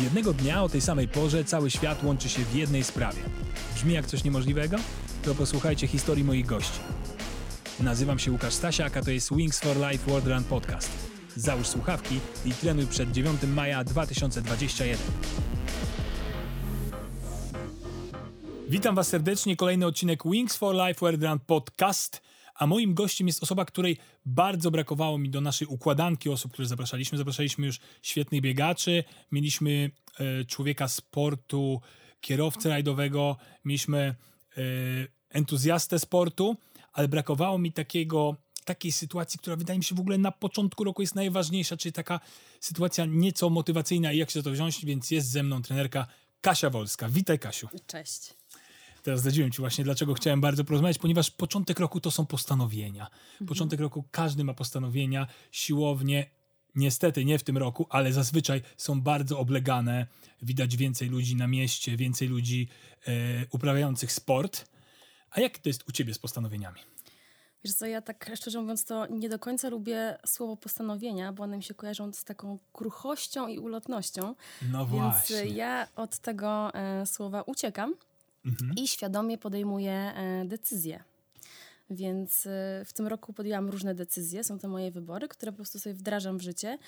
Jednego dnia o tej samej porze cały świat łączy się w jednej sprawie. Brzmi jak coś niemożliwego? To posłuchajcie historii moich gości. Nazywam się Łukasz Stasiak, a to jest Wings for Life World Run Podcast. Załóż słuchawki i trenuj przed 9 maja 2021. Witam Was serdecznie, kolejny odcinek Wings for Life World Run Podcast. A moim gościem jest osoba, której bardzo brakowało mi do naszej układanki osób, które zapraszaliśmy. Zapraszaliśmy już świetnych biegaczy, mieliśmy e, człowieka sportu, kierowcę rajdowego, mieliśmy e, entuzjastę sportu, ale brakowało mi takiego takiej sytuacji, która wydaje mi się w ogóle na początku roku jest najważniejsza, czyli taka sytuacja nieco motywacyjna i jak się za to wziąć, więc jest ze mną trenerka Kasia Wolska. Witaj Kasiu. Cześć. Teraz zdradziłem Ci właśnie, dlaczego chciałem bardzo porozmawiać, ponieważ początek roku to są postanowienia. Mhm. Początek roku każdy ma postanowienia, siłownie, niestety nie w tym roku, ale zazwyczaj są bardzo oblegane. Widać więcej ludzi na mieście, więcej ludzi e, uprawiających sport. A jak to jest u Ciebie z postanowieniami? Wiesz co, ja tak szczerze mówiąc to nie do końca lubię słowo postanowienia, bo one mi się kojarzą z taką kruchością i ulotnością. No Więc właśnie. ja od tego e, słowa uciekam Mhm. i świadomie podejmuję e, decyzje. Więc e, w tym roku podjęłam różne decyzje. Są to moje wybory, które po prostu sobie wdrażam w życie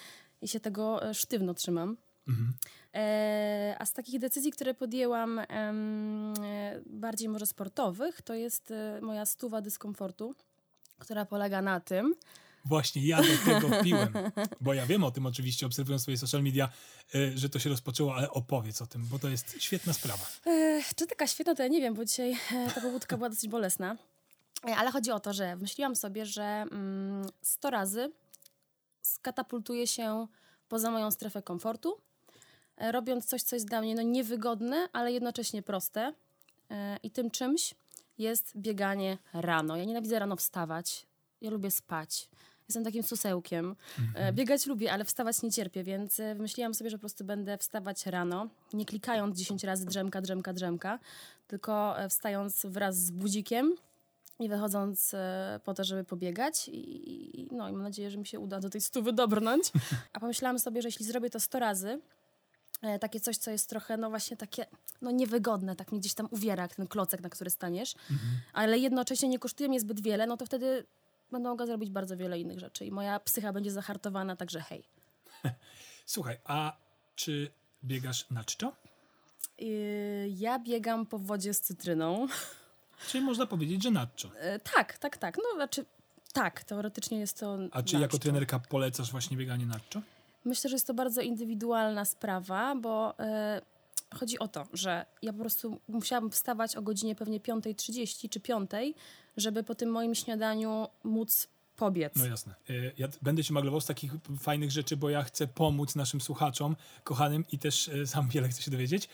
i się tego e, sztywno trzymam. Mhm. E, a z takich decyzji, które podjęłam em, bardziej może sportowych, to jest moja stuwa dyskomfortu, która polega na tym, Właśnie ja do tego piłem, bo ja wiem o tym oczywiście, obserwując swoje social media, e, że to się rozpoczęło, ale opowiedz o tym, bo to jest świetna sprawa. E, czy taka świetna, to ja nie wiem, bo dzisiaj e, ta pobudka była dosyć bolesna. E, Ale chodzi o to, że myśliłam sobie, że mm, 100 razy skatapultuję się poza moją strefę komfortu, e, robiąc coś, co jest dla mnie no, niewygodne, ale jednocześnie proste. E, I tym czymś jest bieganie rano. Ja nienawidzę rano wstawać. Ja lubię spać. Jestem takim susełkiem. E, Biegać lubię, ale wstawać nie cierpię, więc e, wymyśliłam sobie, że po prostu będę wstawać rano, nie klikając 10 razy drzemka, drzemka, drzemka, tylko e, wstając wraz z budzikiem i wychodząc po to, żeby pobiegać. I, no i mam nadzieję, że mi się uda do tej stówy dobrnąć. A pomyślałam sobie, że jeśli zrobię to 100 razy, takie coś, co jest trochę, no właśnie takie, no niewygodne, tak mnie gdzieś tam uwiera, jak ten klocek, na który staniesz, ale jednocześnie nie kosztuje mnie zbyt wiele, no to wtedy będę mogła zrobić bardzo wiele innych rzeczy i moja psycha będzie zahartowana, także hej. Słuchaj, a czy biegasz na czczo? Yy, ja biegam po wodzie z cytryną. Czyli można powiedzieć, że na czczo. Yy, tak, tak, tak. No znaczy, tak, teoretycznie jest to A czy jako trenerka polecasz właśnie bieganie na czczo? Myślę, że jest to bardzo indywidualna sprawa, bo e, chodzi o to, że ja po prostu musiałabym wstawać o godzinie pewnie 5.30 czy 5.00, żeby po tym moim śniadaniu móc pobiec. No jasne. E, Ja będę ci maglował z takich fajnych rzeczy, bo ja chcę pomóc naszym słuchaczom, kochanym i też e, sam wiele chcę się dowiedzieć.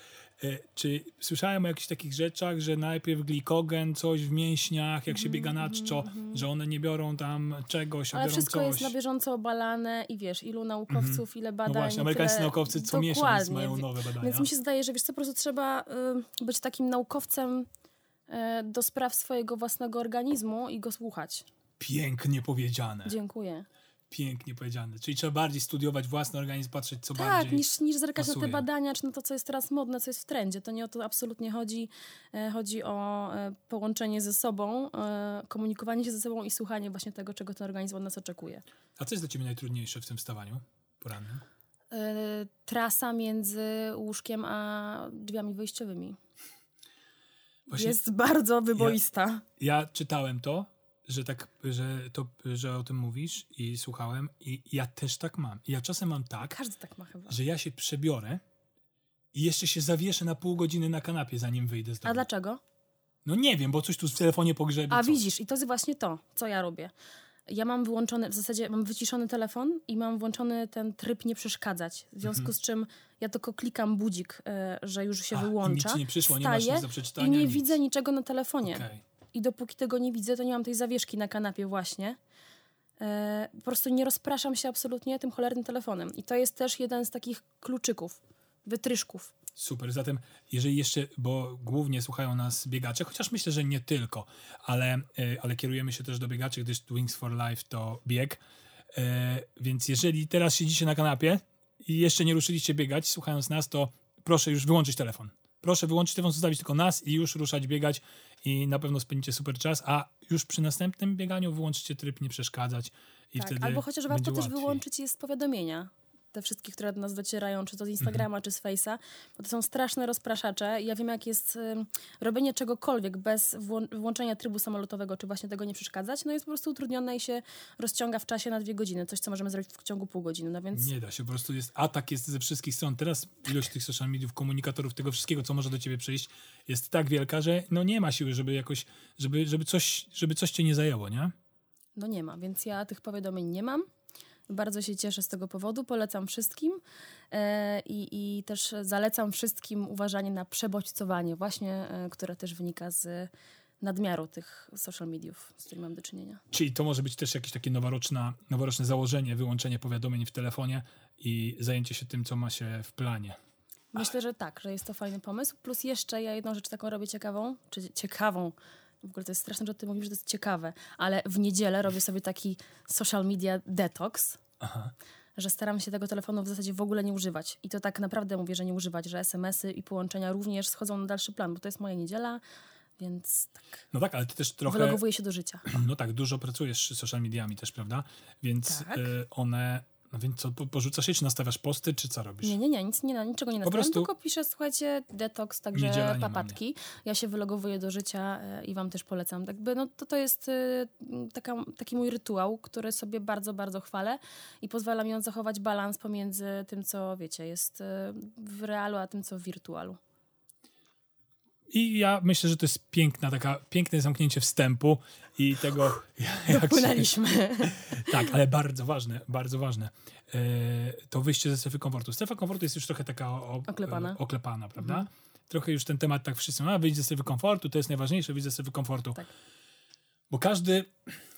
E, Czy słyszałem o jakichś takich rzeczach, że najpierw glikogen, coś w mięśniach, jak się biega na czczo, że one nie biorą tam czegoś, a Mhm, biorą wszystko coś. jest na bieżąco obalane i wiesz, ilu naukowców, ile badań. No właśnie, amerykańscy tyle... naukowcy co miesiąc Dokładnie. mają nowe badania. Więc mi się zdaje, że wiesz co, po prostu trzeba y, być takim naukowcem y, do spraw swojego własnego organizmu i go słuchać. Pięknie powiedziane. Dziękuję. Pięknie powiedziane. Czyli trzeba bardziej studiować własny organizm, patrzeć co Tak, bardziej. niż, niż zerkać na pasuje. te badania, czy na to, co jest teraz modne, co jest w trendzie. To nie o to absolutnie chodzi. E, Chodzi o e, połączenie ze sobą, e, komunikowanie się ze sobą i słuchanie właśnie tego, czego ten organizm od nas oczekuje. A co jest dla ciebie najtrudniejsze w tym wstawaniu porannym? Trasa między łóżkiem a drzwiami wyjściowymi Właśnie jest bardzo wyboista. Ja czytałem to, że tak, że, to, że o tym mówisz i słuchałem i ja też tak mam. I ja czasem mam tak, Każdy tak ma chyba. że ja się przebiorę i jeszcze się zawieszę na pół godziny na kanapie, zanim wyjdę z domu. A dlaczego? No nie wiem, bo coś tu w telefonie pogrzebie. A coś. widzisz, i to jest właśnie to, co ja robię. Ja mam wyłączony, w zasadzie mam wyciszony telefon i mam włączony ten tryb nie przeszkadzać. W związku z czym ja tylko klikam budzik, e, że już się Mhm. A, i wyłącza. nic nie przyszło, nie masz nic do przeczytania, I nie nic. widzę niczego na telefonie. Okej. I dopóki tego nie widzę, to nie mam tej zawieszki na kanapie właśnie. E, po prostu nie rozpraszam się absolutnie tym cholernym telefonem. I to jest też jeden z takich kluczyków, wytryszków. Super, zatem jeżeli jeszcze, bo głównie słuchają nas biegacze, chociaż myślę, że nie tylko, ale, e, ale kierujemy się też do biegaczy, gdyż Wings for Life to bieg. E, Więc jeżeli teraz siedzicie na kanapie i jeszcze nie ruszyliście biegać, słuchając nas, to proszę już wyłączyć telefon. Proszę wyłączyć telefon, zostawić tylko nas i już ruszać biegać i na pewno spędzicie super czas, a już przy następnym bieganiu wyłączycie tryb nie przeszkadzać i Tak, wtedy albo chociaż warto też łatwiej. wyłączyć jest powiadomienia. Te wszystkie, które do nas docierają, czy to z Instagrama, Mhm. czy z Face'a, bo to są straszne rozpraszacze. Ja wiem, jak jest robienie czegokolwiek bez włą- włączenia trybu samolotowego, czy właśnie tego nie przeszkadzać, no jest po prostu utrudnione i się rozciąga w czasie na dwie godziny. Coś, co możemy zrobić w ciągu pół godziny. No więc Nie da się, po prostu jest atak jest ze wszystkich stron. Teraz ilość tych social mediów, komunikatorów, tego wszystkiego, co może do ciebie przyjść, jest tak wielka, że no nie ma siły, żeby jakoś, żeby, żeby, coś, żeby coś cię nie zajęło, nie? no nie ma. Więc ja tych powiadomień nie mam. Bardzo się cieszę z tego powodu, polecam wszystkim e, i, i też zalecam wszystkim uważanie na przebodźcowanie, właśnie, e, które też wynika z nadmiaru tych social mediów, z którymi mam do czynienia. Czyli to może być też jakieś takie noworoczna, noworoczne założenie, wyłączenie powiadomień w telefonie i zajęcie się tym, co ma się w planie. Myślę, że tak, że jest to fajny pomysł. Plus jeszcze ja jedną rzecz taką robię ciekawą, czy ciekawą, w ogóle to jest straszne, że ty mówisz, że to jest ciekawe, ale w niedzielę robię sobie taki social media detox, Aha. że staram się tego telefonu w zasadzie w ogóle nie używać. I to tak naprawdę mówię, że nie używać, że SMS-y i połączenia również schodzą na dalszy plan, bo to jest moja niedziela, więc tak, No tak, ale ty też trochę, wylogowuję się do życia. no tak, dużo pracujesz z social mediami też, prawda? Więc Tak. y, one, no więc co, po- porzucasz je, czy nastawiasz posty, czy co robisz? Nie, nie, nie, nic, nie, niczego nie Po nastawiam, prostu- tylko piszę, słuchajcie, detoks, także papatki. Ja się wylogowuję do życia e, i wam też polecam. Jakby, no, to, to jest e, taka, taki mój rytuał, który sobie bardzo, bardzo chwalę i pozwala mi on zachować balans pomiędzy tym, co, wiecie, jest e, w realu, a tym, co w wirtualu. I ja myślę, że to jest piękna, taka, piękne zamknięcie wstępu i tego, jak się, Płynęliśmy. Tak, ale bardzo ważne, bardzo ważne. E, to wyjście ze strefy komfortu. Strefa komfortu jest już trochę taka o, o, Oklepana. e, oklepana, prawda? Mhm. Trochę już ten temat tak wszyscy, a wyjść ze strefy komfortu, to jest najważniejsze, wyjść ze strefy komfortu. Tak. Bo każdy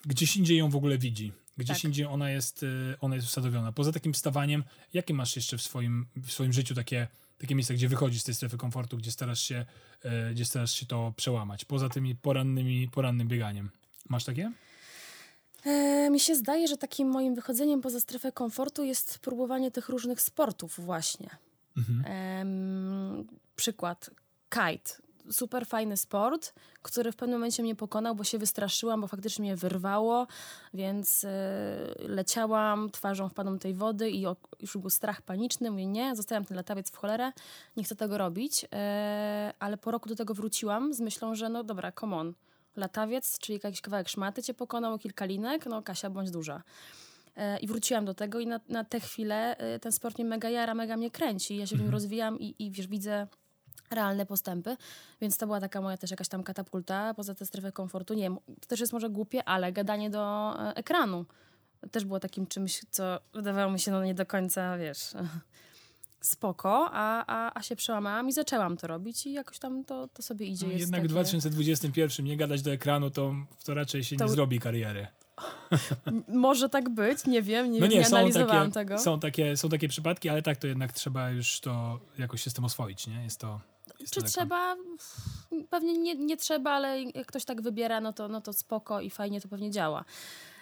gdzieś indziej ją w ogóle widzi. Gdzieś Tak. indziej ona jest, e, ona jest usadowiona. Poza takim wstawaniem, jakie masz jeszcze w swoim, w swoim życiu takie, takie miejsca, gdzie wychodzisz z tej strefy komfortu, gdzie starasz się, e, gdzie starasz się to przełamać? Poza tymi porannymi, porannym bieganiem. Masz takie? E, mi się zdaje, że takim moim wychodzeniem poza strefę komfortu jest próbowanie tych różnych sportów właśnie. Mhm. Em, przykład. Kite. Super fajny sport, który w pewnym momencie mnie pokonał, bo się wystraszyłam, bo faktycznie mnie wyrwało, więc e, leciałam twarzą w paną tej wody i już był strach paniczny. Mówię, nie, zostawiam ten latawiec w cholerę, nie chcę tego robić. E, ale po roku do tego wróciłam z myślą, że no dobra, come on. Latawiec, czyli jakiś kawałek szmaty cię pokonał, kilka linek, no Kasia, bądź duża. E, I wróciłam do tego i na, na tę chwilę ten sport mnie mega jara, mega mnie kręci. Ja się w nim rozwijam i, i wiesz, widzę realne postępy, więc to była taka moja też jakaś tam katapulta poza tę strefę komfortu. Nie wiem, to też jest może głupie, ale gadanie do e, ekranu też było takim czymś, co wydawało mi się no nie do końca, wiesz, spoko, a, a, a się przełamałam i zaczęłam to robić i jakoś tam to, to sobie idzie. No, jest jednak w takie... 2021 nie gadać do ekranu, to, to raczej się To- nie zrobi kariery. Może tak być, nie wiem, nie, No nie, nie, są analizowałam takie, tego. są, takie, są takie przypadki, ale tak to jednak trzeba już to jakoś się z tym oswoić, nie? Jest to. Czy taka- trzeba? Pewnie nie, nie trzeba, ale jak ktoś tak wybiera, no to, no to spoko i fajnie to pewnie działa.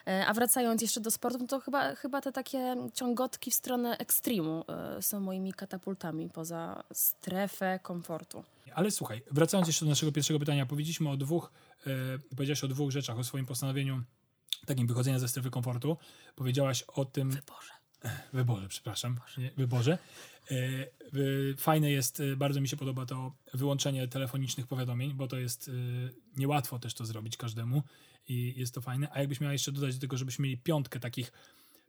E, A wracając jeszcze do sportu, no to chyba, chyba te takie ciągotki w stronę ekstremu e, są moimi katapultami poza strefę komfortu. Ale słuchaj, wracając jeszcze do naszego pierwszego pytania, powiedzieliśmy o dwóch, e, powiedziałaś o dwóch rzeczach, o swoim postanowieniu takim wychodzenia ze strefy komfortu. Powiedziałaś o tym. Boże. Wyborze, przepraszam, nie, wyborze. E, Fajne jest, y, bardzo mi się podoba to wyłączenie telefonicznych powiadomień, bo to jest y, niełatwo też to zrobić każdemu i jest to fajne. A jakbyś miała jeszcze dodać do tego, żebyśmy mieli piątkę takich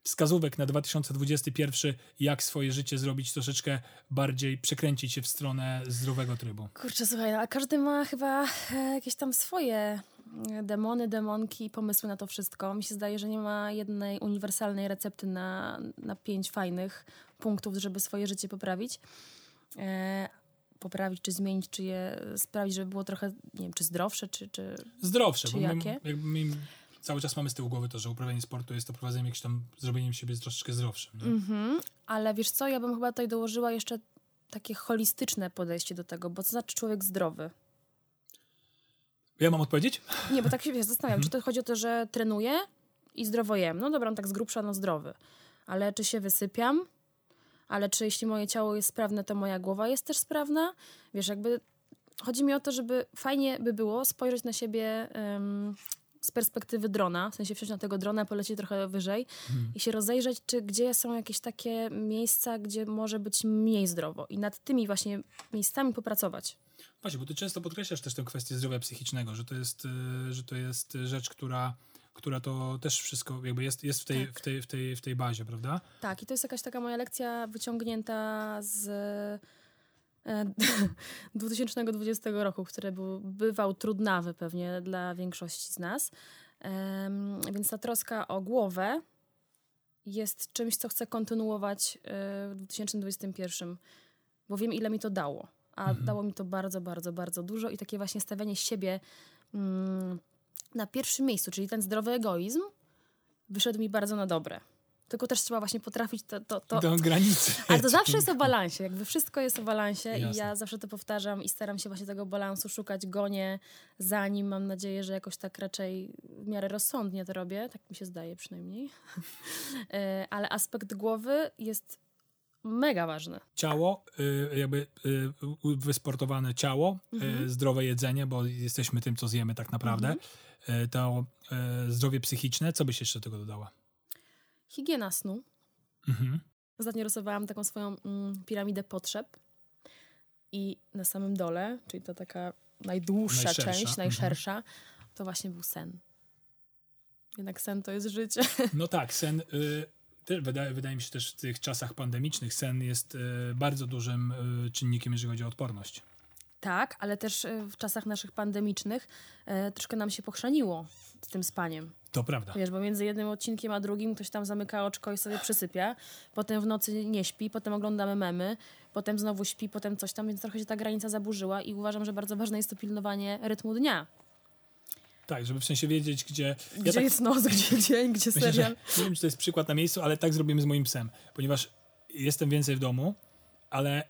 wskazówek na 2021, jak swoje życie zrobić troszeczkę bardziej, przekręcić się w stronę zdrowego trybu. Kurczę, słuchaj, no, a każdy ma chyba e, jakieś tam swoje e, demony, demonki i pomysły na to wszystko. Mi się zdaje, że nie ma jednej uniwersalnej recepty na, na pięć fajnych punktów, żeby swoje życie poprawić. E, poprawić, czy zmienić, czy je sprawić, żeby było trochę, nie wiem, czy zdrowsze, czy... czy... Zdrowsze, Czy bo my, jakie? jakby my cały czas mamy z tyłu głowy to, że uprawianie sportu jest to prowadzeniem jakimś tam, zrobieniem siebie troszeczkę zdrowszym. Nie? Mhm. Ale wiesz co, ja bym chyba tutaj dołożyła jeszcze takie holistyczne podejście do tego, bo co znaczy człowiek zdrowy? Ja mam odpowiedzieć? Nie, bo tak się wiesz, zastanawiam, czy to chodzi o to, że trenuję i zdrowo jem. No dobra, on tak z grubsza, no zdrowy. Ale czy się wysypiam? ale czy jeśli moje ciało jest sprawne, to moja głowa jest też sprawna? Wiesz, jakby chodzi mi o to, żeby fajnie by było spojrzeć na siebie um, z perspektywy drona, w sensie wsiąść na tego drona, polecieć trochę wyżej hmm. i się rozejrzeć, czy gdzie są jakieś takie miejsca, gdzie może być mniej zdrowo i nad tymi właśnie miejscami popracować. Właśnie, bo ty często podkreślasz też tę kwestię zdrowia psychicznego, że to jest, y, że to jest rzecz, która która to też wszystko jakby jest, jest w, tej, tak. w, tej, w, tej, w tej bazie, prawda? Tak, i to jest jakaś taka moja lekcja wyciągnięta z 2020 e, roku, który był, bywał trudnawy pewnie dla większości z nas. Więc ta troska o głowę jest czymś, co chcę kontynuować e, w 2021, bo wiem, ile mi to dało. A mhm. dało mi to bardzo, bardzo, bardzo dużo i takie właśnie stawianie siebie mm, na pierwszym miejscu, czyli ten zdrowy egoizm, wyszedł mi bardzo na dobre. Tylko też trzeba właśnie potrafić to... to, to... Do granicy. Ale to zawsze jest o balansie. Jakby wszystko jest o balansie Jasne. i ja zawsze to powtarzam i staram się właśnie tego balansu szukać, gonię za nim. Mam nadzieję, że jakoś tak raczej w miarę rozsądnie to robię. Tak mi się zdaje przynajmniej. E, ale aspekt głowy jest mega ważny. Ciało, y, jakby y, wysportowane ciało, mhm. zdrowe jedzenie, bo jesteśmy tym, co zjemy tak naprawdę. Mhm E, to e, zdrowie psychiczne. Co byś jeszcze do tego dodała? Higiena snu. Mhm. Ostatnio rysowałam taką swoją mm, piramidę potrzeb i na samym dole, czyli to taka najdłuższa najszersza. część, mhm. najszersza, mhm. to właśnie był sen. Jednak sen to jest życie. No tak, sen... Y wydaje, wydaje mi się też w tych czasach pandemicznych sen jest y, bardzo dużym y, czynnikiem, jeżeli chodzi o odporność. Tak, ale też e, w czasach naszych pandemicznych e, troszkę nam się pochrzaniło tym spaniem. To prawda. Wiesz, bo między jednym odcinkiem a drugim ktoś tam zamyka oczko i sobie przysypia, potem w nocy nie śpi, potem oglądamy memy, potem znowu śpi, potem coś tam, więc trochę się ta granica zaburzyła i uważam, że bardzo ważne jest to pilnowanie rytmu dnia. Tak, żeby w sensie wiedzieć, gdzie... Gdzie ja tak, jest noc, gdzie dzień, gdzie myślę, serial. nie wiem, czy to jest przykład na miejscu, ale tak zrobimy z moim psem, ponieważ jestem więcej w domu, ale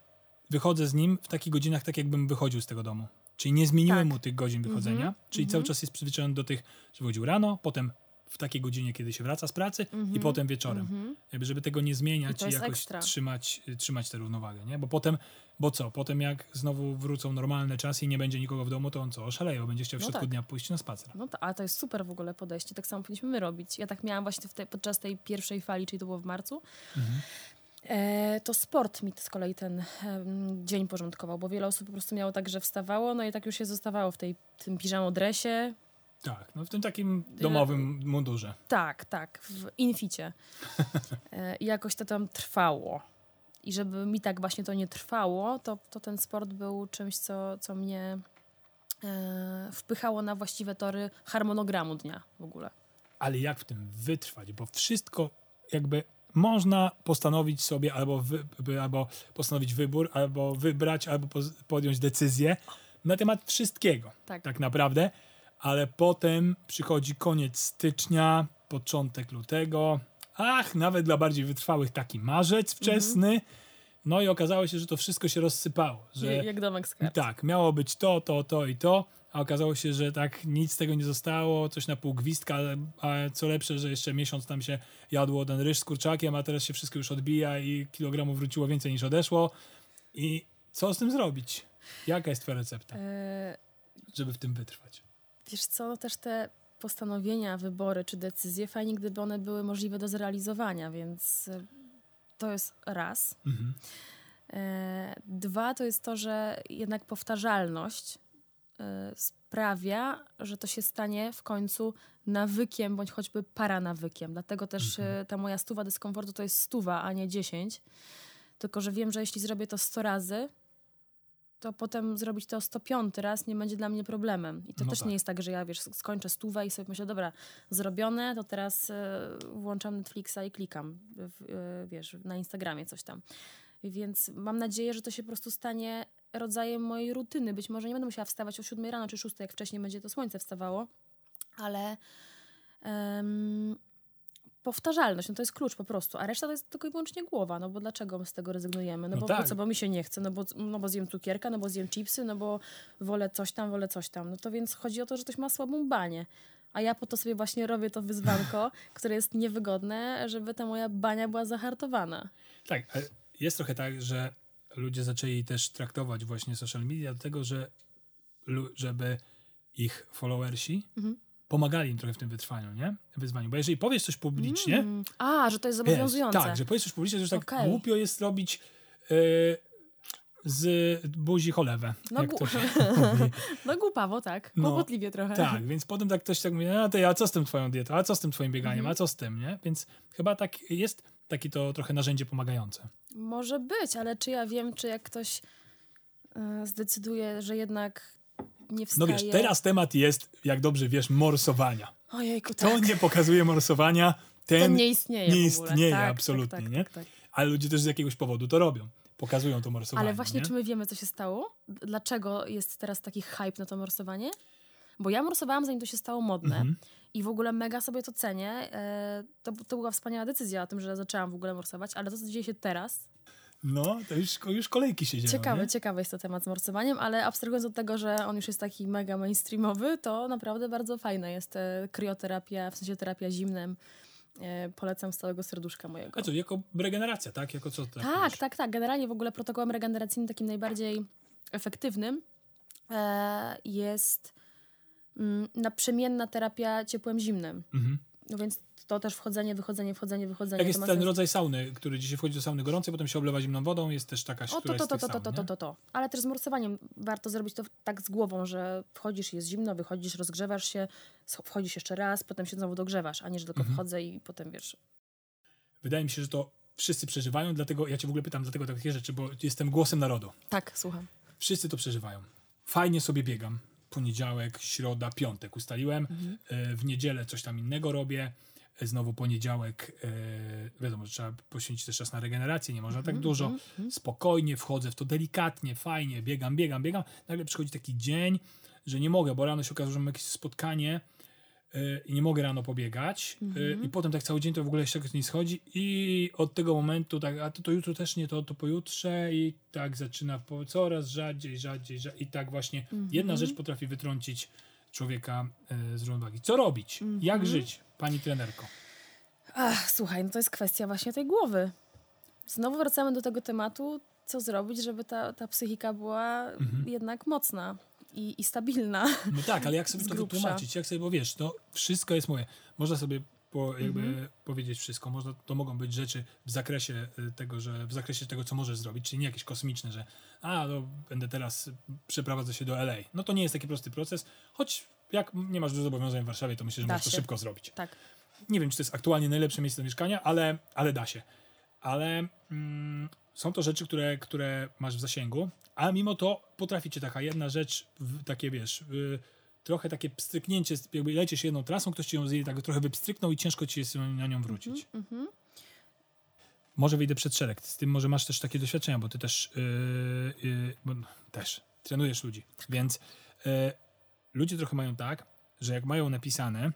wychodzę z nim w takich godzinach, tak jakbym wychodził z tego domu. Czyli nie zmieniłem tak. mu tych godzin wychodzenia, mm -hmm. czyli mm -hmm. cały czas jest przyzwyczajony do tych, że wychodził rano, potem w takiej godzinie, kiedy się wraca z pracy mm -hmm. i mhm. potem wieczorem. Mhm. Jakby, żeby tego nie zmieniać i, i jakoś trzymać, trzymać tę równowagę, nie? Bo potem, bo co? Potem jak znowu wrócą normalne czasy i nie będzie nikogo w domu, to on co? Oszaleje, będzie chciał w no środku tak. dnia pójść na spacer. No to, ale to jest super w ogóle podejście. Tak samo powinniśmy my robić. Ja tak miałam właśnie te, podczas tej pierwszej fali, czyli to było w marcu. Mhm. E, to sport mi z kolei ten dzień porządkował, bo wiele osób po prostu miało tak, że wstawało, no i tak już się zostawało w tej, tym piżamodresie. Tak, no w tym takim domowym mundurze. Tak, tak, w inficie. E, I jakoś to tam trwało. I żeby mi tak właśnie to nie trwało, to, to ten sport był czymś, co, co mnie e, wpychało na właściwe tory harmonogramu dnia w ogóle. Ale jak w tym wytrwać? Bo wszystko jakby można postanowić sobie albo, wy, albo postanowić wybór, albo wybrać, albo podjąć decyzję na temat wszystkiego. Tak. tak naprawdę. Ale potem przychodzi koniec stycznia, początek lutego. Ach, nawet dla bardziej wytrwałych taki marzec wczesny. Mhm. No i okazało się, że to wszystko się rozsypało. Że, Jak domek z kart. Tak, miało być to, to, to i to a okazało się, że tak nic z tego nie zostało, coś na pół gwizdka, a co lepsze, że jeszcze miesiąc tam się jadło ten ryż z kurczakiem, a teraz się wszystko już odbija i kilogramów wróciło więcej niż odeszło. I co z tym zrobić? Jaka jest twoja recepta, e... żeby w tym wytrwać? Wiesz co, też te postanowienia, wybory czy decyzje, fajnie gdyby one były możliwe do zrealizowania, więc e, to jest raz. Mhm. E, dwa to jest to, że jednak powtarzalność sprawia, że to się stanie w końcu nawykiem, bądź choćby paranawykiem. Dlatego też mhm. Y, ta moja stuwa dyskomfortu to jest stuwa, a nie dziesięć. Tylko, że wiem, że jeśli zrobię to 100 razy, to potem zrobić to 105 raz nie będzie dla mnie problemem. I to no też tak. nie jest tak, że ja wiesz, skończę stówę i sobie myślę, dobra, zrobione, to teraz y, włączam Netflixa i klikam, w, y, wiesz, na Instagramie coś tam. Więc mam nadzieję, że to się po prostu stanie rodzajem mojej rutyny. Być może nie będę musiała wstawać o 7 rano czy 6, jak wcześniej będzie to słońce wstawało, ale um, powtarzalność, no to jest klucz po prostu, a reszta to jest tylko i wyłącznie głowa, no bo dlaczego my z tego rezygnujemy? No, no bo tak. po co, bo mi się nie chce, no bo, no bo zjem cukierka, no bo zjem chipsy, no bo wolę coś tam, wolę coś tam. No to więc chodzi o to, że ktoś ma słabą banię. A ja po to sobie właśnie robię to wyzwanko, które jest niewygodne, żeby ta moja bania była zahartowana. Tak, jest trochę tak, że ludzie zaczęli też traktować właśnie social media do tego, że żeby ich followersi Mhm. pomagali im trochę w tym wytrwaniu, nie? Wyzwaniu. Bo jeżeli powiesz coś publicznie, Mm. A, że to jest wiesz, zobowiązujące. tak, że powiesz coś publicznie, to już tak Okej. głupio jest robić y, z buzi cholewę. No mówi. No głupawo, tak. No, Kłopotliwie trochę. Tak, więc potem tak ktoś tak mówi, a, ty, a co z tym twoją dietą, a co z tym twoim bieganiem, Mhm. a co z tym, nie? Więc chyba tak jest takie to trochę narzędzie pomagające. Może być, ale czy ja wiem, czy jak ktoś e, zdecyduje, że jednak nie No wstaje... wiesz, teraz temat jest, jak dobrze wiesz, morsowania. Ojejku, Kto tak. nie pokazuje morsowania, ten, Ten nie istnieje nie istnieje tak, absolutnie, tak, nie? Tak, tak. Ale ludzie też z jakiegoś powodu to robią. Pokazują to morsowanie. Ale właśnie, nie? czy my wiemy, co się stało? Dlaczego jest teraz taki hype na to morsowanie? Bo ja morsowałam, zanim to się stało modne. Mhm. I w ogóle mega sobie to cenię. E, to, to była wspaniała decyzja o tym, że zaczęłam w ogóle morsować, ale to, co dzieje się teraz, No, to już, już kolejki się dzieją, ciekawy, nie? ciekawy jest to temat z morsowaniem, ale abstrahując od tego, że on już jest taki mega mainstreamowy, to naprawdę bardzo fajne jest e, krioterapia, w sensie terapia zimnem. E, polecam z całego serduszka mojego. A co, jako regeneracja, tak? Jako co? Tak, traktujesz? tak, tak. Generalnie w ogóle protokołem regeneracyjnym takim najbardziej efektywnym jest naprzemienna terapia ciepłem zimnym. Mhm. No więc to też wchodzenie, wychodzenie, wchodzenie, wychodzenie. Jak jest ten sens. rodzaj sauny, który dzisiaj wchodzi do sauny gorącej, potem się oblewa zimną wodą, jest też taka, O, to, to, to, to, tych to, to, saun, to, to, to. Ale też z morsowaniem warto zrobić to tak z głową, że wchodzisz, jest zimno, wychodzisz, rozgrzewasz się, wchodzisz jeszcze raz, potem się znowu dogrzewasz, a nie, że tylko Mhm. wchodzę i potem, wiesz... Wydaje mi się, że to wszyscy przeżywają, dlatego ja cię w ogóle pytam dlatego takie rzeczy, bo jestem głosem narodu. Tak, słucham. Wszyscy to przeżywają. Fajnie sobie biegam. Poniedziałek, środa, piątek ustaliłem. Mhm. E, W niedzielę coś tam innego robię. E, Znowu poniedziałek, e, wiadomo, że trzeba poświęcić też czas na regenerację, nie można Mhm, tak dużo. Spokojnie wchodzę w to delikatnie, fajnie, biegam, biegam, biegam. Nagle przychodzi taki dzień, że nie mogę, bo rano się okazało, że mam jakieś spotkanie i nie mogę rano pobiegać. e, Mhm. I potem tak cały dzień to w ogóle się tak nie schodzi. I od tego momentu tak, a to, to jutro też nie, to, to pojutrze i tak zaczyna coraz rzadziej, rzadziej, rzadziej. I tak właśnie Mhm. jedna rzecz potrafi wytrącić człowieka e, z równowagi. Co robić? Mhm. Jak żyć, pani trenerko? Ach, słuchaj, no to jest kwestia właśnie tej głowy. Znowu wracamy do tego tematu, co zrobić, żeby ta, ta psychika była Mhm. jednak mocna i, i stabilna. No tak, ale jak sobie to wytłumaczyć? Jak sobie, bo wiesz, no wszystko jest moje. Można sobie po, jakby Mhm. powiedzieć wszystko. Można, to mogą być rzeczy w zakresie y, tego, że w zakresie tego, co możesz zrobić, czyli nie jakieś kosmiczne, że a, no, będę teraz przeprowadzę się do LA. No to nie jest taki prosty proces, choć jak nie masz dużo zobowiązań w Warszawie, to myślę, że Da możesz to się. szybko zrobić. Tak. Nie wiem, czy to jest aktualnie najlepsze miejsce do mieszkania, ale, ale da się. Ale mm, są to rzeczy, które, które masz w zasięgu, a mimo to potrafi cię taka jedna rzecz, takie wiesz, y, trochę takie pstryknięcie, jakby lecisz jedną trasą, ktoś ci ją zje, tak trochę wypstryknął i ciężko ci jest na nią wrócić. Mhm. Może wyjdę przed szereg. Z tym może masz też takie doświadczenia, bo ty też, yy, yy, bo też trenujesz ludzi. Więc yy, ludzie trochę mają tak, że jak mają napisane,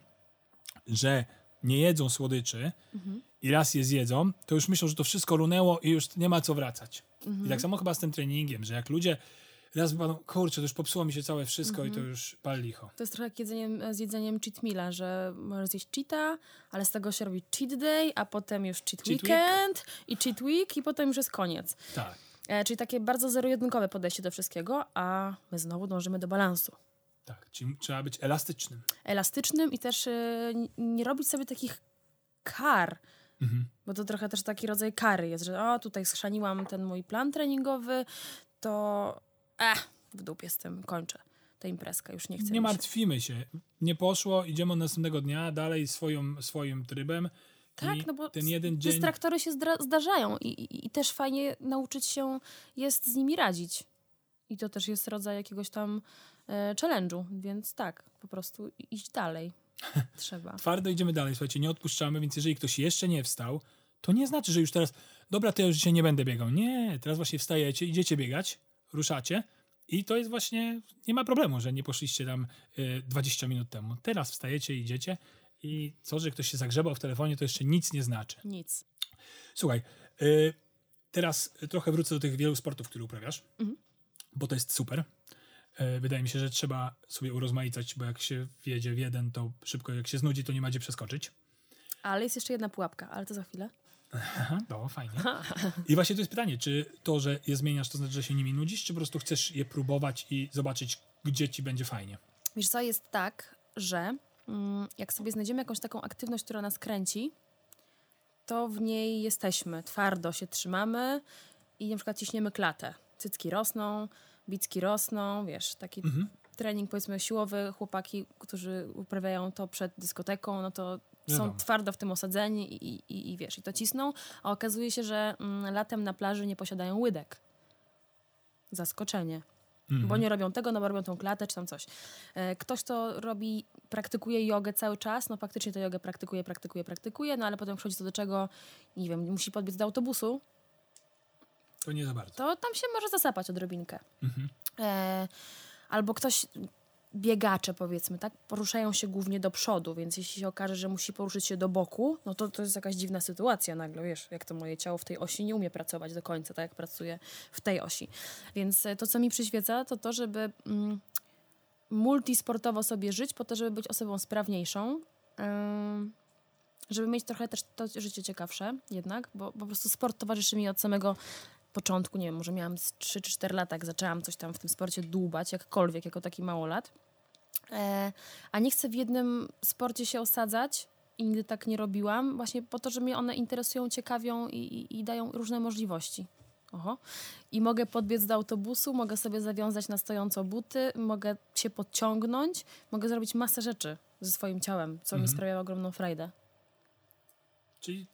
że nie jedzą słodyczy Mhm. i raz je zjedzą, to już myślą, że to wszystko runęło i już nie ma co wracać. Mhm. I tak samo chyba z tym treningiem, że jak ludzie raz wypadną, kurczę, to już popsuło mi się całe wszystko i to Mhm. już pal licho. To jest trochę jak jedzeniem, z jedzeniem cheat meala, że możesz zjeść cheata, ale z tego się robi cheat day, a potem już cheat, Cheat weekend i cheat week i potem już jest koniec. Tak. E, czyli takie bardzo zero-jedynkowe podejście do wszystkiego, a my znowu dążymy do balansu. Tak, czyli trzeba być elastycznym. Elastycznym i też n- nie robić sobie takich kar, Mhm. Bo to trochę też taki rodzaj kary jest, że o, tutaj schrzaniłam ten mój plan treningowy, to eh, w dupie z tym kończę tę imprezkę, już nie chcę Nie martwimy się. Nie poszło, idziemy następnego dnia dalej swoją, swoim trybem. Tak, I no bo ten jeden dzień. dystraktory się zdarzają i, i, i też fajnie nauczyć się jest z nimi radzić. I to też jest rodzaj jakiegoś tam e, challenge'u, więc tak, po prostu iść dalej trzeba. Twardo idziemy dalej, słuchajcie, nie odpuszczamy, więc jeżeli ktoś jeszcze nie wstał, to nie znaczy, że już teraz, dobra, to ja już dzisiaj nie będę biegał. Nie, teraz właśnie wstajecie, idziecie biegać, ruszacie i to jest właśnie, nie ma problemu, że nie poszliście tam y, 20 minut temu. Teraz wstajecie, idziecie i co, że ktoś się zagrzebał w telefonie, to jeszcze nic nie znaczy. Nic. Słuchaj, y, teraz trochę wrócę do tych wielu sportów, które uprawiasz, Mhm. bo to jest super. Y, Wydaje mi się, że trzeba sobie urozmaicać, bo jak się wjedzie w jeden, to szybko, jak się znudzi, to nie ma gdzie przeskoczyć. Ale jest jeszcze jedna pułapka, ale to za chwilę. Aha, no, fajnie. I właśnie to jest pytanie, czy to, że je zmieniasz, to znaczy, że się nimi nudzisz, czy po prostu chcesz je próbować i zobaczyć, gdzie ci będzie fajnie? Wiesz co, jest tak, że mm, jak sobie znajdziemy jakąś taką aktywność, która nas kręci, to w niej jesteśmy, twardo się trzymamy i na przykład ciśniemy klatę. Cycki rosną, bicki rosną, wiesz, taki trening powiedzmy siłowy, chłopaki, którzy uprawiają to przed dyskoteką, no to są Wiadomo. twardo w tym osadzeni i, i, i wiesz, i to cisną, a okazuje się, że mm, latem na plaży nie posiadają łydek. Zaskoczenie. Bo nie robią tego, no bo robią tą klatę czy tam coś. E, Ktoś, kto robi, praktykuje jogę cały czas, no faktycznie tę jogę praktykuje, praktykuje, praktykuje, no ale potem przychodzi to do czego, nie wiem, musi podbiec do autobusu, To nie za bardzo. to tam się może zasapać odrobinkę. E, albo ktoś, biegacze powiedzmy, tak, poruszają się głównie do przodu, więc jeśli się okaże, że musi poruszyć się do boku, no to to jest jakaś dziwna sytuacja nagle, wiesz, jak to moje ciało w tej osi nie umie pracować do końca, tak jak pracuje w tej osi. Więc e, to, co mi przyświeca, to to, żeby mm, multisportowo sobie żyć, po to, żeby być osobą sprawniejszą, ym, żeby mieć trochę też to życie ciekawsze jednak, bo po prostu sport towarzyszy mi od samego początku, nie wiem, może miałam z 3 czy 4 lata, jak zaczęłam coś tam w tym sporcie dłubać, jakkolwiek, jako taki małolat. E, a nie chcę w jednym sporcie się osadzać i nigdy tak nie robiłam, właśnie po to, że mnie one interesują, ciekawią i, i, i dają różne możliwości. Oho. I mogę podbiec do autobusu, mogę sobie zawiązać na stojąco buty, mogę się podciągnąć, mogę zrobić masę rzeczy ze swoim ciałem, co mi sprawia ogromną frajdę. Czyli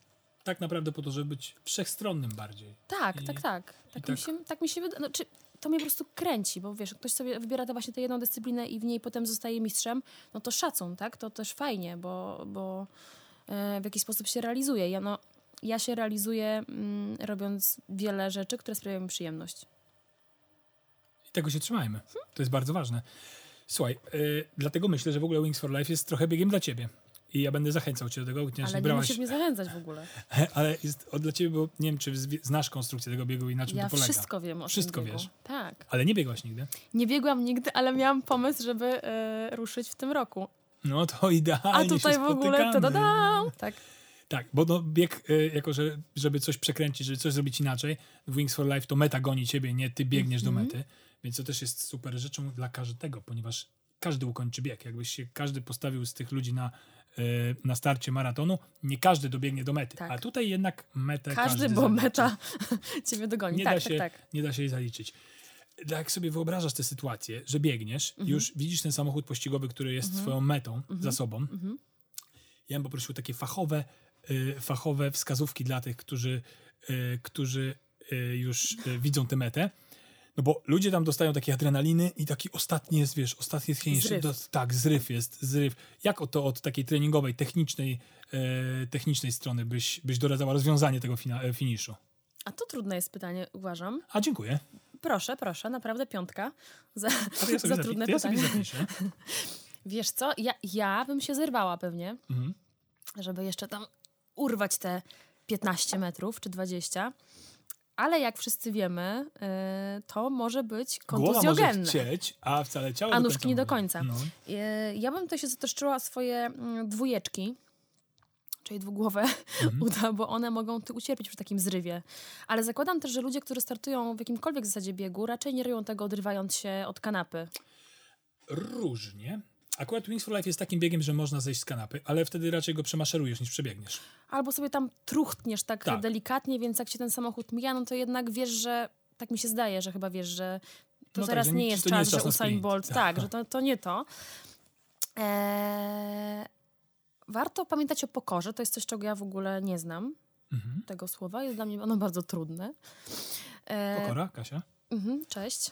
tak naprawdę po to, żeby być wszechstronnym bardziej. Tak, I- tak, tak. Tak, mi tak- się, tak mi się wydaje. No, czy to mnie po prostu kręci, bo wiesz, ktoś sobie wybiera tę właśnie tę jedną dyscyplinę i w niej potem zostaje mistrzem, no to szacun, tak? To też fajnie, bo, bo e, w jakiś sposób się realizuje. Ja, no, ja się realizuję mm, robiąc wiele rzeczy, które sprawiają mi przyjemność. I tego się trzymajmy. To jest bardzo ważne. Słuchaj, y, dlatego myślę, że w ogóle Wings for Life jest trochę biegiem dla ciebie. I ja będę zachęcał cię do tego, chociaż Ale nie brałaś. musisz mnie zachęcać w ogóle. Ale jest dla ciebie, bo nie wiem, czy znasz konstrukcję tego biegu i na czym Ja to polega. wszystko wiem o Wszystko biegu. wiesz. Tak. Ale nie biegłaś nigdy. Nie biegłam nigdy, ale miałam pomysł, żeby e, ruszyć w tym roku. No to idealnie A tutaj w ogóle to dodam. Tak. Tak, bo no, bieg, y, jako że, żeby coś przekręcić, żeby coś zrobić inaczej, w Wings for Life to meta goni ciebie, nie ty biegniesz Mhm. do mety. Więc to też jest super rzeczą dla każdego, ponieważ każdy ukończy bieg. Jakbyś się każdy postawił z tych ludzi na, y, na starcie maratonu, nie każdy dobiegnie do mety. Tak. A tutaj jednak metę Każdy, każdy bo zaliczy. meta ciebie dogoni. Nie, tak, da się, tak, tak. nie da się jej zaliczyć. Jak sobie wyobrażasz tę sytuację, że biegniesz, Mhm. już widzisz ten samochód pościgowy, który jest twoją metą Mhm. za sobą. Ja bym poprosił takie fachowe, y, fachowe wskazówki dla tych, którzy, y, którzy y, już y, widzą tę metę. No bo ludzie tam dostają takie adrenaliny i taki ostatni jest, wiesz, ostatni jest. Do, tak, zryw jest, zryw. Jak o to od takiej treningowej, technicznej, e, technicznej strony byś, byś doradzała rozwiązanie tego fina, e, finiszu? A to trudne jest pytanie, uważam. A dziękuję. Proszę, proszę, naprawdę piątka za, ja za trudne ja pytanie. Wiesz co, ja, ja bym się zerwała pewnie, Mhm. żeby jeszcze tam urwać te 15 metrów czy 20. Ale jak wszyscy wiemy, y, to może być Głowa może kontuzjogenne. chcieć, a wcale ciało A nóżki nie do końca. No. Y, Ja bym tutaj się zatoszczyła o swoje mm, dwójeczki, czyli dwugłowe Mhm. uda, bo one mogą tu ucierpieć przy takim zrywie. Ale zakładam też, że ludzie, którzy startują w jakimkolwiek zasadzie biegu, raczej nie robią tego odrywając się od kanapy. Różnie. Akurat Wings for Life jest takim biegiem, że można zejść z kanapy, ale wtedy raczej go przemaszerujesz niż przebiegniesz. Albo sobie tam truchtniesz tak, Tak. delikatnie, więc jak się ten samochód mija, no to jednak wiesz, że tak mi się zdaje, że chyba wiesz, że to No tak, teraz że nie jest to nie czas, jest czas że Usain. Bolt, Tak. tak, że to, to nie to. Eee, warto pamiętać o pokorze, to jest coś, czego ja w ogóle nie znam, Mhm. tego słowa, jest dla mnie ono bardzo trudne. Eee, Pokora, Kasia? Mhm, cześć.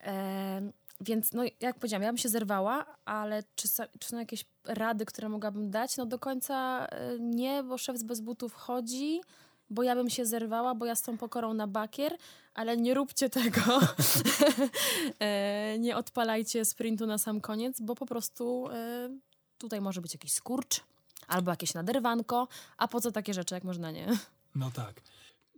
Em, więc, no, jak powiedziałam, ja bym się zerwała, ale czy, czy są jakieś rady, które mogłabym dać? No do końca e, nie, bo szef z bez butów chodzi, bo ja bym się zerwała, bo ja z tą pokorą na bakier, ale nie róbcie tego. e, nie odpalajcie sprintu na sam koniec, bo po prostu e, tutaj może być jakiś skurcz albo jakieś naderwanko, a po co takie rzeczy, jak można nie? No tak.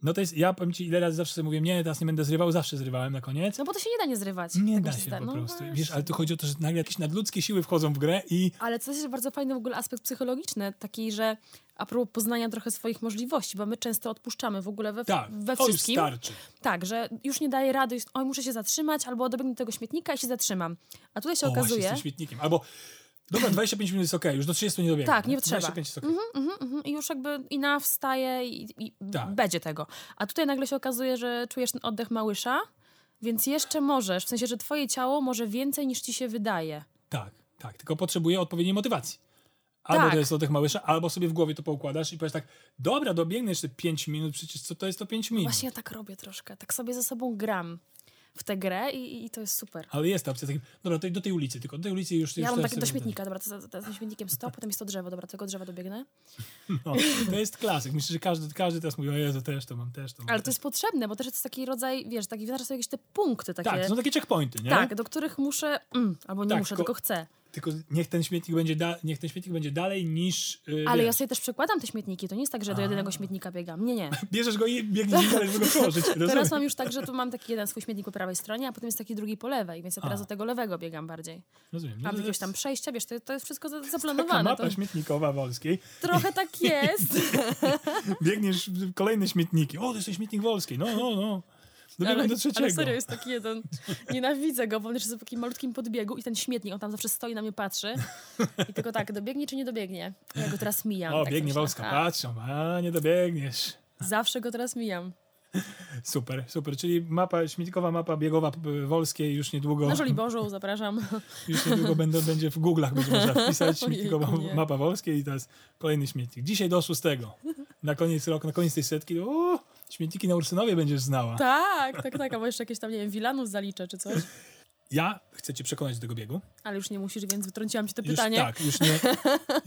No to jest, ja powiem ci, ile razy zawsze sobie mówię, nie, teraz nie będę zrywał, zawsze zrywałem na koniec. No bo to się nie da nie zrywać. Nie Tak da się po no prostu. właśnie. Wiesz, ale tu chodzi o to, że nagle jakieś nadludzkie siły wchodzą w grę i Ale to jest bardzo fajny w ogóle aspekt psychologiczny, taki, że a propos poznania trochę swoich możliwości, bo my często odpuszczamy w ogóle we, tak, we wszystkim. starczy. Tak, że już nie daje rady, oj, muszę się zatrzymać, albo dobiegnę do tego śmietnika i się zatrzymam. A tutaj się O, właśnie z okazuje... tym śmietnikiem. Albo, dobra, 25 minut jest okej, już do 30 nie dobiegam. Tak, nie trzeba. 25 jest okej. Mhm, mhm, I już jakby i na wstaje i, i Tak. będzie tego. A tutaj nagle się okazuje, że czujesz ten oddech małysza, więc jeszcze możesz, w sensie, że twoje ciało może więcej niż ci się wydaje. Tak, tak, tylko potrzebuje odpowiedniej motywacji. Albo Tak. to jest oddech małysza, albo sobie w głowie to poukładasz i powiesz tak, dobra, dobiegnę jeszcze 5 minut, przecież co to jest to 5 minut? Właśnie ja tak robię troszkę, tak sobie ze sobą gram w tę grę i, i to jest super. Ale jest opcja, takim, dobra, to do tej ulicy, tylko do tej ulicy już... Ja już mam takie do śmietnika, dobra, to, to, to, to śmietnikiem stop, potem jest to drzewo, dobra, tego drzewa dobiegnę. No, to jest klasyk. Myślę, że każdy, każdy teraz mówi, o Jezu, też to mam, też to mam. Ale to jest potrzebne, bo też jest taki rodzaj, wiesz, taki sobie jakieś te punkty takie. Tak, są takie checkpointy, nie? tak, do których muszę, mm, albo nie Tak, muszę, tylko- tylko chcę. Tylko niech ten śmietnik będzie, da, niech ten śmietnik będzie dalej niż... Yy, Ale ja sobie też przekładam te śmietniki, to nie jest tak, że do jednego śmietnika biegam. Nie, nie. Bierzesz go i biegniesz dalej, żeby go przełożyć. Teraz mam już tak, że tu mam taki jeden swój śmietnik po prawej stronie, a potem jest taki drugi po lewej, więc ja teraz A. do tego lewego biegam bardziej. Rozumiem. No Mam to jakieś tam przejścia, wiesz, to, to jest wszystko za- Taka zaplanowane. mapa To śmietnikowa Wolskiej. trochę tak jest. Biegniesz kolejne śmietniki. O, to jest śmietnik Wolskiej. No, no, no. Dobiegam ale, do trzeciego. ale serio jest taki jeden, nienawidzę go, bo on jest w takim malutkim podbiegu i ten śmietnik, on tam zawsze stoi na mnie, patrzy i tylko tak, dobiegnie czy nie dobiegnie? Ja go teraz mijam. O, tak biegnie aha, patrzą, a nie dobiegniesz. Zawsze go teraz mijam. Super, super. Czyli mapa, śmietnikowa mapa biegowa Wolskiej już niedługo, Na Żoliborzu zapraszam. już niedługo będą, będzie w Google'ach będzie można wpisać śmietnikowa nie. mapa Wolskiej i jest kolejny śmietnik. Dzisiaj do szóstego. Na koniec roku, na koniec tej setki, o, śmietniki na Ursynowie będziesz znała. tak, tak, tak, albo jeszcze jakieś tam, nie wiem, Wilanów zaliczę czy coś. Ja chcę cię przekonać do tego biegu. Ale już nie musisz, więc wytrąciłam ci to Już, pytanie. tak, już nie,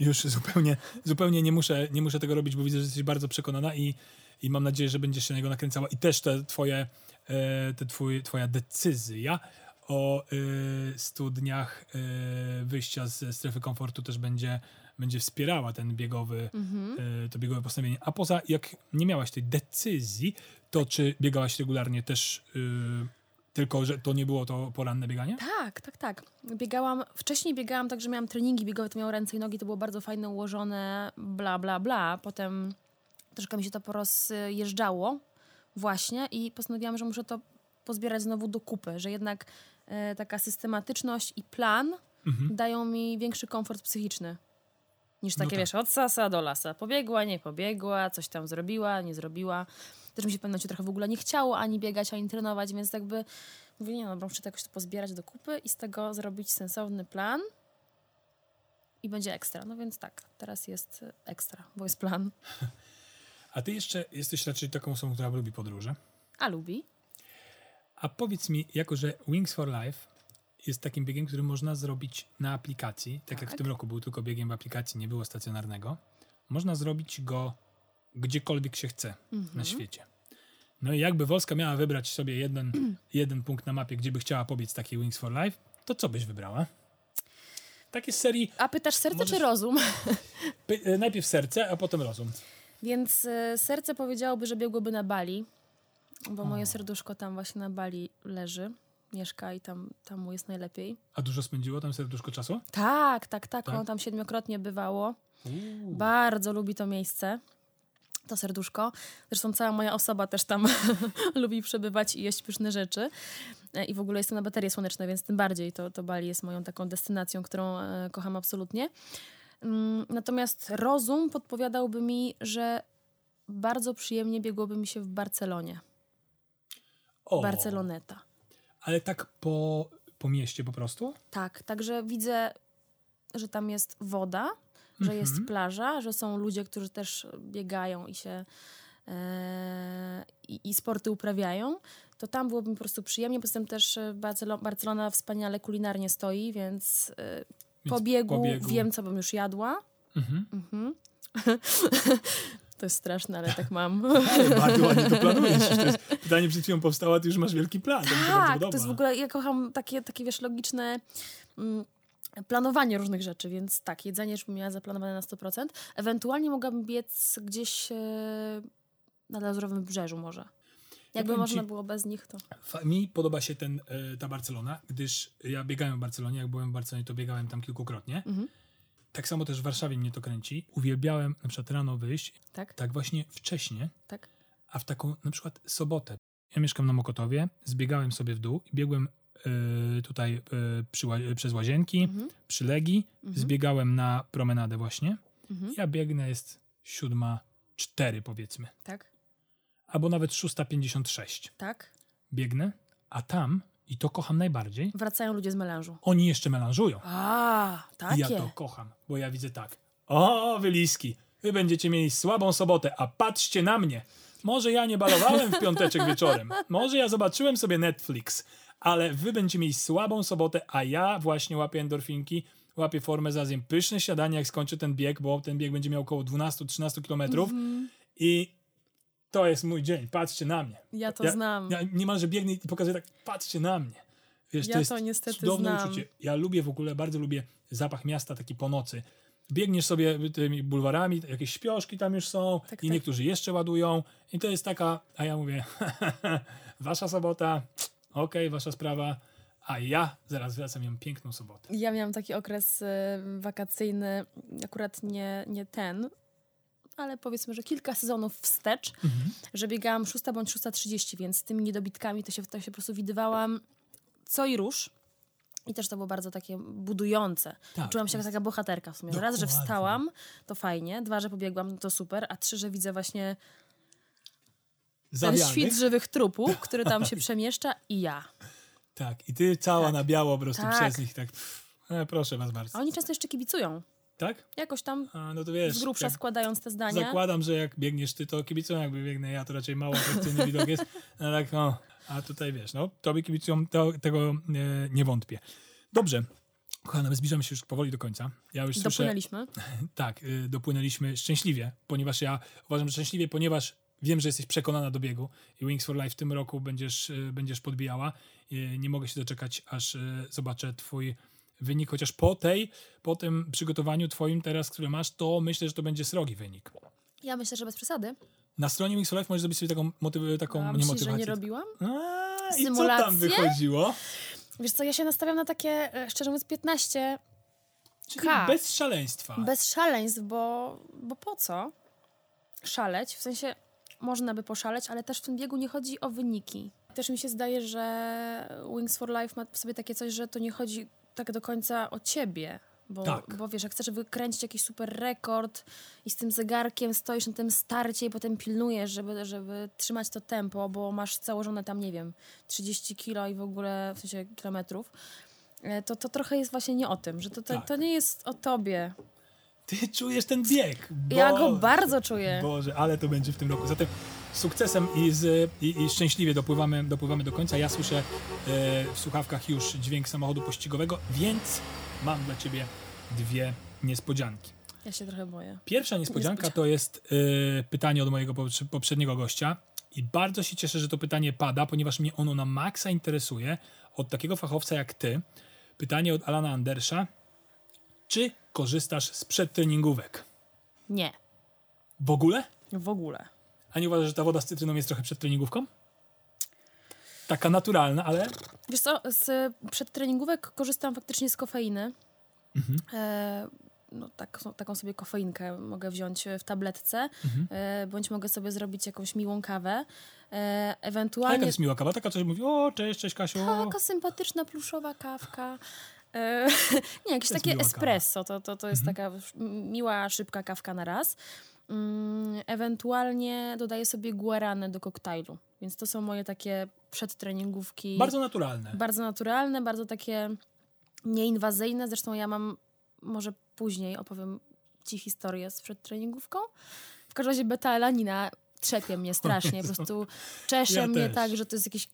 już zupełnie, zupełnie nie muszę, nie muszę tego robić, bo widzę, że jesteś bardzo przekonana i, i mam nadzieję, że będziesz się na niego nakręcała. I też te twoje, e, te twój, twoja decyzja o e, studniach e, wyjścia ze strefy komfortu też będzie, będzie wspierała ten biegowy, Mhm. e, to biegowe postanowienie. A poza, jak nie miałaś tej decyzji, to czy biegałaś regularnie też, e, tylko że to nie było to poranne bieganie? Tak, tak, tak. Biegałam, wcześniej biegałam tak, że miałam treningi biegowe, to miało ręce i nogi, to było bardzo fajne, ułożone, bla, bla, bla. Potem troszkę mi się to porozjeżdżało właśnie i postanowiłam, że muszę to pozbierać znowu do kupy, że jednak e, taka systematyczność i plan Mhm. dają mi większy komfort psychiczny. Niż No takie, tak. wiesz, od sasa do lasa. Pobiegła, nie pobiegła, coś tam zrobiła, nie zrobiła. Też mi się w pewnym momencie trochę w ogóle nie chciało ani biegać, ani trenować, więc jakby mówię, nie no, muszę to jakoś to pozbierać do kupy i z tego zrobić sensowny plan i będzie ekstra. No więc tak, teraz jest ekstra, bo jest plan. A ty jeszcze jesteś raczej taką osobą, która lubi podróże. A lubi? A powiedz mi, jako że Wings for Life jest takim biegiem, który można zrobić na aplikacji, tak, jak w Tak. tym roku był tylko biegiem w aplikacji, nie było stacjonarnego, można zrobić go gdziekolwiek się chce Mhm. na świecie. No i jakby Wolska miała wybrać sobie jeden, jeden punkt na mapie, gdzie by chciała pobiec taki Wings for Life, to co byś wybrała? Takie z serii A pytasz serce Możesz- czy rozum? py- e, najpierw serce, a potem rozum. Więc e, serce powiedziałoby, że biegłoby na Bali, bo moje serduszko tam właśnie na Bali leży, mieszka i tam, tam mu jest najlepiej. A dużo spędziło tam serduszko czasu? Tak, tak, tak, Tak? ono tam siedmiokrotnie bywało. Uuu. Bardzo lubi to miejsce, to serduszko. Zresztą cała moja osoba też tam lubi przebywać i jeść pyszne rzeczy. E, I w ogóle jestem na baterie słoneczne, więc tym bardziej to, to Bali jest moją taką destynacją, którą e, kocham absolutnie. Mm, Natomiast rozum podpowiadałby mi, że bardzo przyjemnie biegłoby mi się w Barcelonie. O, Barceloneta. Ale tak po, po mieście po prostu? Tak, także widzę, że tam jest woda, że jest Mhm. plaża, że są ludzie, którzy też biegają i się e, i, i sporty uprawiają, to tam byłoby mi po prostu przyjemnie. Poza tym też e, Barcelo- Barcelona wspaniale kulinarnie stoi, więc, e, Więc po, biegu po biegu. wiem, co bym już jadła. Mhm. Mhm. to jest straszne, ale tak mam. Ale bardzo ładnie to planujesz. To jest, pytanie przed chwilą powstało, a ty już masz wielki plan. To Tak, podoba. to jest w ogóle, ja kocham takie, takie wiesz, logiczne mm, planowanie różnych rzeczy, więc tak, jedzenie już bym miała zaplanowane na 100%. Ewentualnie mogłabym biec gdzieś e, na Lazurowym Wybrzeżu może. Jakby powiem można ci- było bez nich, to... Mi podoba się ten, e, ta Barcelona, gdyż ja biegałem w Barcelonie, jak byłem w Barcelonie, to biegałem tam kilkukrotnie. Mhm. Tak samo też w Warszawie mnie to kręci. Uwielbiałem na przykład rano wyjść, Tak? tak właśnie wcześnie, Tak? a w taką na przykład sobotę. Ja mieszkam na Mokotowie, zbiegałem sobie w dół i biegłem e, tutaj e, przy, przez łazienki, Mhm. przy Legii, zbiegałem na promenadę właśnie. Mhm. Ja biegnę, jest siódma cztery powiedzmy, Tak? albo nawet szósta pięćdziesiąt sześć. Tak? Biegnę, a tam, i to kocham najbardziej, Wracają ludzie z melanżu. oni jeszcze melanżują. A, I takie. ja to kocham, bo ja widzę tak. O, wyliski, wy będziecie mieli słabą sobotę, a patrzcie na mnie. Może ja nie balowałem w piąteczek wieczorem, może ja zobaczyłem sobie Netflix, ale wy będziecie mieli słabą sobotę, a ja właśnie łapię endorfinki, łapię formę, zjem pyszne śniadanie, jak skończę ten bieg, bo ten bieg będzie miał około 12-13 kilometrów i to jest mój dzień, patrzcie na mnie. Ja to ja, znam. Ja niemalże biegnę i pokazuję tak, patrzcie na mnie. Wiesz, Ja to jest to niestety cudowne znam. uczucie. Ja lubię w ogóle, bardzo lubię zapach miasta taki po nocy. Biegniesz sobie tymi bulwarami, jakieś śpioszki tam już są Tak, i tak. niektórzy jeszcze ładują i to jest taka, a ja mówię, wasza sobota, okej, wasza sprawa, a ja zaraz wracam, mam piękną sobotę. Ja miałam taki okres y, wakacyjny, akurat nie, nie ten, ale powiedzmy, że kilka sezonów wstecz, że biegałam 6 bądź 6.30, więc z tymi niedobitkami to się, to się po prostu widywałam co i róż. I też to było bardzo takie budujące. Tak, Czułam się jak taka bohaterka w sumie. Raz, że Dokładnie. wstałam, to fajnie. Dwa, że pobiegłam, to super. A trzy, że widzę właśnie ten Zawianych. świt żywych trupów, który tam się przemieszcza i ja. Tak, i ty cała Tak. na biało po prostu Tak. przez nich, tak, e, proszę was bardzo. A oni często jeszcze kibicują. Tak? Jakoś tam A, no to wiesz, z grubsza składając te zdania. Zakładam, że jak biegniesz ty, to kibicują, jakby biegnę ja, to raczej mało atrakcyjny widok jest. No tak, no, a tutaj wiesz, no, tobie kibicują, to, tego e, nie wątpię. Dobrze. Kochana, my zbliżamy się już powoli do końca. Ja już słyszę... Dopłynęliśmy. Tak, y, dopłynęliśmy szczęśliwie, ponieważ ja uważam, że szczęśliwie, ponieważ wiem, że jesteś przekonana do biegu i Wings for Life w tym roku będziesz, y, będziesz podbijała. Y, Nie mogę się doczekać, aż zobaczę twój wynik, chociaż po tej, po tym przygotowaniu twoim teraz, które masz, to myślę, że to będzie srogi wynik. Ja myślę, że bez przesady. Na stronie Wings for Life możesz zrobić sobie taką, motyw- taką A nie myślisz, że motywację. nie robiłam? A, I co tam wychodziło? Wiesz co, ja się nastawiam na takie, e, szczerze mówiąc, 15 Czyli K. bez szaleństwa. bez szaleństw, bo, bo po co szaleć? W sensie można by poszaleć, ale też w tym biegu nie chodzi o wyniki. Też mi się zdaje, że Wings for Life ma w sobie takie coś, że to nie chodzi tak do końca o ciebie. Bo, Tak. bo wiesz, jak chcesz wykręcić jakiś super rekord i z tym zegarkiem stoisz na tym starcie i potem pilnujesz, żeby, żeby trzymać to tempo, bo masz założone tam, nie wiem, 30 kilo i w ogóle, w sensie kilometrów, e, to, to trochę jest właśnie nie o tym, że to, to, Tak. to nie jest o tobie. Ty czujesz ten bieg. Ja go Boże. bardzo czuję. Boże, ale to będzie w tym roku. Zatem sukcesem i, z, i, i szczęśliwie dopływamy, dopływamy do końca. Ja słyszę e, w słuchawkach już dźwięk samochodu pościgowego, więc mam dla ciebie dwie niespodzianki. Ja się trochę boję. Pierwsza niespodzianka Niespodzianka. to jest e, pytanie od mojego poprze- poprzedniego gościa i bardzo się cieszę, że to pytanie pada, ponieważ mnie ono na maksa interesuje od takiego fachowca jak ty. Pytanie od Alana Andersza. Czy korzystasz z przedtreningówek? Nie, W ogóle? w ogóle. A nie uważasz, że ta woda z cytryną jest trochę przedtreningówką? Taka naturalna, ale Wiesz co, z przedtreningówek korzystam faktycznie z kofeiny. Mhm. E, no, tak, taką sobie kofeinkę mogę wziąć w tabletce, Mhm. e, bądź mogę sobie zrobić jakąś miłą kawę. E, A jaka ewentualnie jest miła kawa? Taka, co mówi, o, cześć, cześć Kasiu. taka sympatyczna, pluszowa kawka. E, nie, jakieś takie espresso. To, to, to jest Mhm. taka miła, szybka kawka na raz. Mm, ewentualnie dodaję sobie guaranę do koktajlu. Więc to są moje takie przedtreningówki. Bardzo naturalne. bardzo naturalne, bardzo takie nieinwazyjne. Zresztą ja mam, może później opowiem ci historię z przedtreningówką. W każdym razie beta-elanina trzepie mnie strasznie. Po prostu czesze Ja mnie też. tak, że to jest jakiś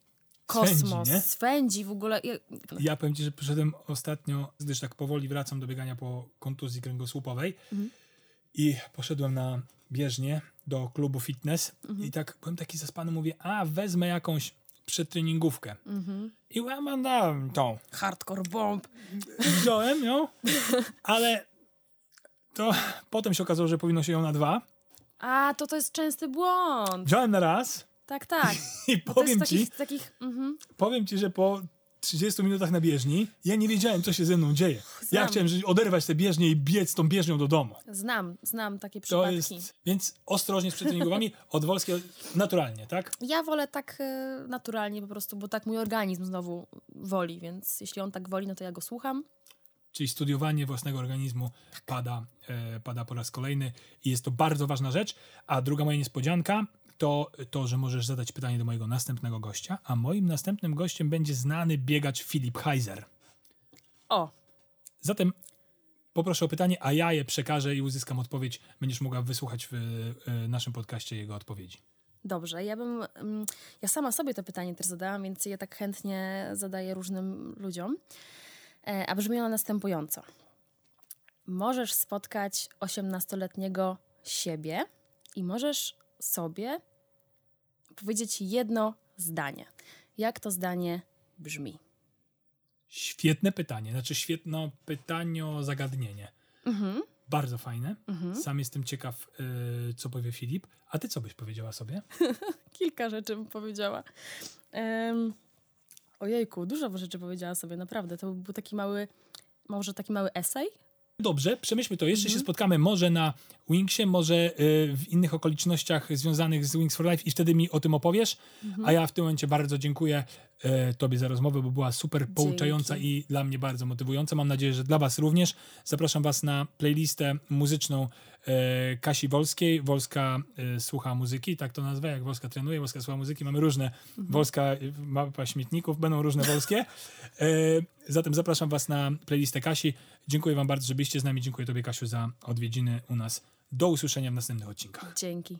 Swędzi, kosmos. nie? Swędzi w ogóle. Ja- Ja powiem ci, że przyszedłem ostatnio, gdyż tak powoli wracam do biegania po kontuzji kręgosłupowej Mhm. I poszedłem na bieżnię do klubu fitness Mhm. i tak byłem taki zaspany, mówię, a wezmę jakąś przedtreningówkę. Mhm. I ja mam dałem tą. Hardcore bomb. Wziąłem ją, ale to potem się okazało, że powinno się ją na dwa, A, to to jest częsty błąd. Wziąłem na raz Tak, tak. i No powiem ci, takich, takich mhm. powiem ci, że po 30 minutach na bieżni ja nie wiedziałem, co się ze mną dzieje. Ja Znam. chciałem że oderwać tę bieżnię i biec tą bieżnią do domu. Znam, znam takie przypadki. jest, więc ostrożnie z przetreningowami, od Wolskiej naturalnie, tak? Ja wolę tak e, naturalnie po prostu, bo tak mój organizm znowu woli, więc jeśli on tak woli, no to ja go słucham. Czyli studiowanie własnego organizmu pada, e, pada po raz kolejny i jest to bardzo ważna rzecz. A druga moja niespodzianka to to, że możesz zadać pytanie do mojego następnego gościa, a moim następnym gościem będzie znany biegacz Filip Heiser. O, Zatem poproszę o pytanie, a ja je przekażę i uzyskam odpowiedź. Będziesz mogła wysłuchać w e, naszym podcaście jego odpowiedzi. dobrze. Ja bym, mm, ja sama sobie to pytanie też zadałam, więc je tak chętnie zadaję różnym ludziom. E, A brzmi ono następująco. Możesz spotkać 18-letniego siebie i możesz sobie powiedzieć jedno zdanie. Jak to zdanie brzmi? Świetne pytanie, znaczy świetne pytanie, zagadnienie. Mhm. Bardzo fajne. Sam jestem ciekaw, e, co powie Filip. A ty co byś powiedziała sobie? Kilka rzeczy bym powiedziała. Um, ojejku, dużo rzeczy powiedziała sobie, naprawdę. To był taki mały, może taki mały esej? Dobrze, przemyślmy to. Jeszcze się spotkamy może na Wingsie, może y, w innych okolicznościach związanych z Wings for Life i wtedy mi o tym opowiesz. A ja w tym momencie bardzo dziękuję y, Tobie za rozmowę, bo była super pouczająca i dla mnie bardzo motywująca. Mam nadzieję, że dla Was również. Zapraszam Was na playlistę muzyczną Kasi Wolskiej. Wolska y, słucha muzyki, tak to nazwę, jak Wolska trenuje, Wolska słucha muzyki. Mamy różne, Wolska y, mapa śmietników, będą różne Wolskie. Zatem zapraszam Was na playlistę Kasi. Dziękuję Wam bardzo, że byliście z nami. Dziękuję Tobie, Kasiu, za odwiedziny u nas. Do usłyszenia w następnych odcinkach. Dzięki.